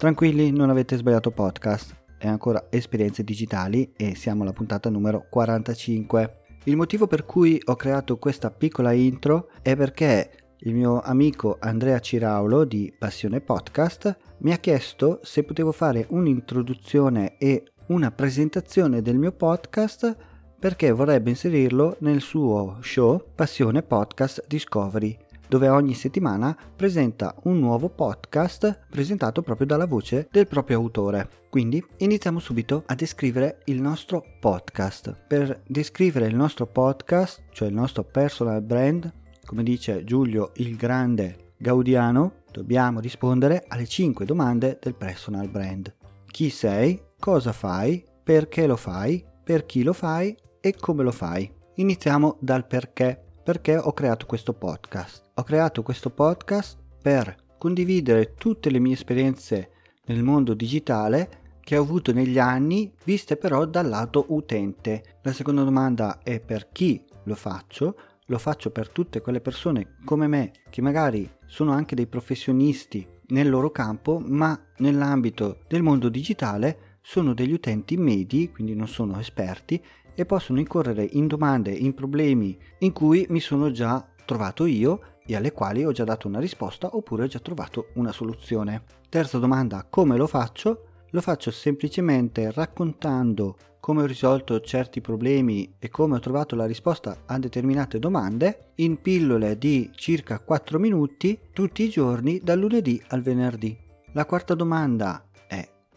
Tranquilli, non avete sbagliato podcast, è ancora esperienze digitali e siamo alla puntata numero 45. Il motivo per cui ho creato questa piccola intro è perché il mio amico Andrea Ciraulo di Passione Podcast mi ha chiesto se potevo fare un'introduzione e una presentazione del mio podcast perché vorrebbe inserirlo nel suo show Passione Podcast Discovery dove ogni settimana presenta un nuovo podcast presentato proprio dalla voce del proprio autore. Quindi iniziamo subito a descrivere il nostro podcast. Per descrivere il nostro podcast, cioè il nostro personal brand, come dice Giulio il Grande Gaudiano, dobbiamo rispondere alle 5 domande del personal brand. Chi sei? Cosa fai? Perché lo fai? Per chi lo fai? E come lo fai? Iniziamo dal perché perché ho creato questo podcast. Ho creato questo podcast per condividere tutte le mie esperienze nel mondo digitale che ho avuto negli anni, viste però dal lato utente. La seconda domanda è per chi lo faccio? Lo faccio per tutte quelle persone come me che magari sono anche dei professionisti nel loro campo, ma nell'ambito del mondo digitale sono degli utenti medi, quindi non sono esperti e possono incorrere in domande, in problemi in cui mi sono già trovato io e alle quali ho già dato una risposta oppure ho già trovato una soluzione. Terza domanda, come lo faccio? Lo faccio semplicemente raccontando come ho risolto certi problemi e come ho trovato la risposta a determinate domande in pillole di circa 4 minuti tutti i giorni dal lunedì al venerdì. La quarta domanda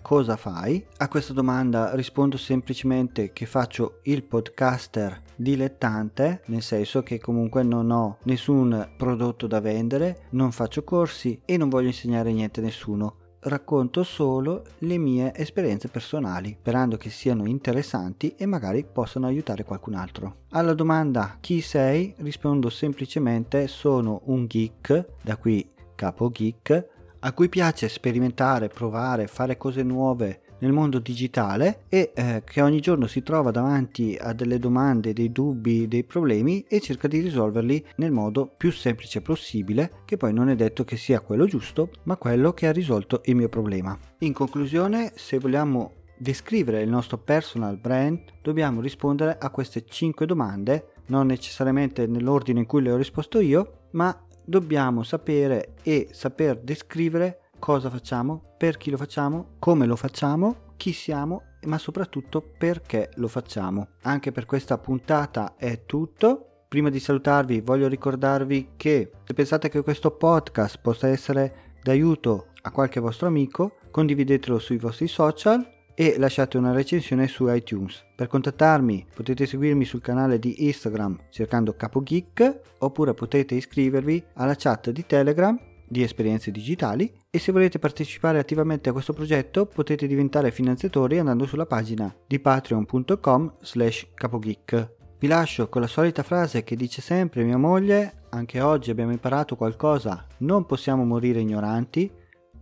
cosa fai? A questa domanda rispondo semplicemente che faccio il podcaster dilettante, nel senso che comunque non ho nessun prodotto da vendere, non faccio corsi e non voglio insegnare niente a nessuno. Racconto solo le mie esperienze personali, sperando che siano interessanti e magari possano aiutare qualcun altro. Alla domanda chi sei rispondo semplicemente sono un geek, da qui capo geek, a cui piace sperimentare, provare, fare cose nuove nel mondo digitale e eh, che ogni giorno si trova davanti a delle domande, dei dubbi, dei problemi e cerca di risolverli nel modo più semplice possibile, che poi non è detto che sia quello giusto, ma quello che ha risolto il mio problema. In conclusione, se vogliamo descrivere il nostro personal brand, dobbiamo rispondere a queste 5 domande, non necessariamente nell'ordine in cui le ho risposto io, ma dobbiamo sapere e saper descrivere cosa facciamo, per chi lo facciamo, come lo facciamo, chi siamo, ma soprattutto perché lo facciamo. Anche per questa puntata è tutto. Prima di salutarvi voglio ricordarvi che se pensate che questo podcast possa essere d'aiuto a qualche vostro amico, condividetelo sui vostri social e lasciate una recensione su iTunes. Per contattarmi potete seguirmi sul canale di Instagram cercando CapoGeek oppure potete iscrivervi alla chat di Telegram di esperienze digitali e se volete partecipare attivamente a questo progetto potete diventare finanziatori andando sulla pagina di patreon.com slash capogeek. Vi lascio con la solita frase che dice sempre mia moglie, anche oggi abbiamo imparato qualcosa, non possiamo morire ignoranti,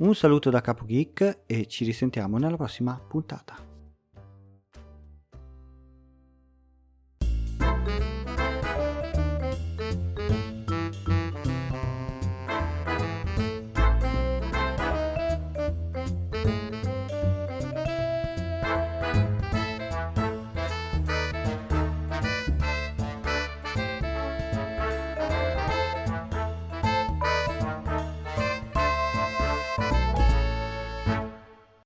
un saluto da Capo Geek e ci risentiamo nella prossima puntata.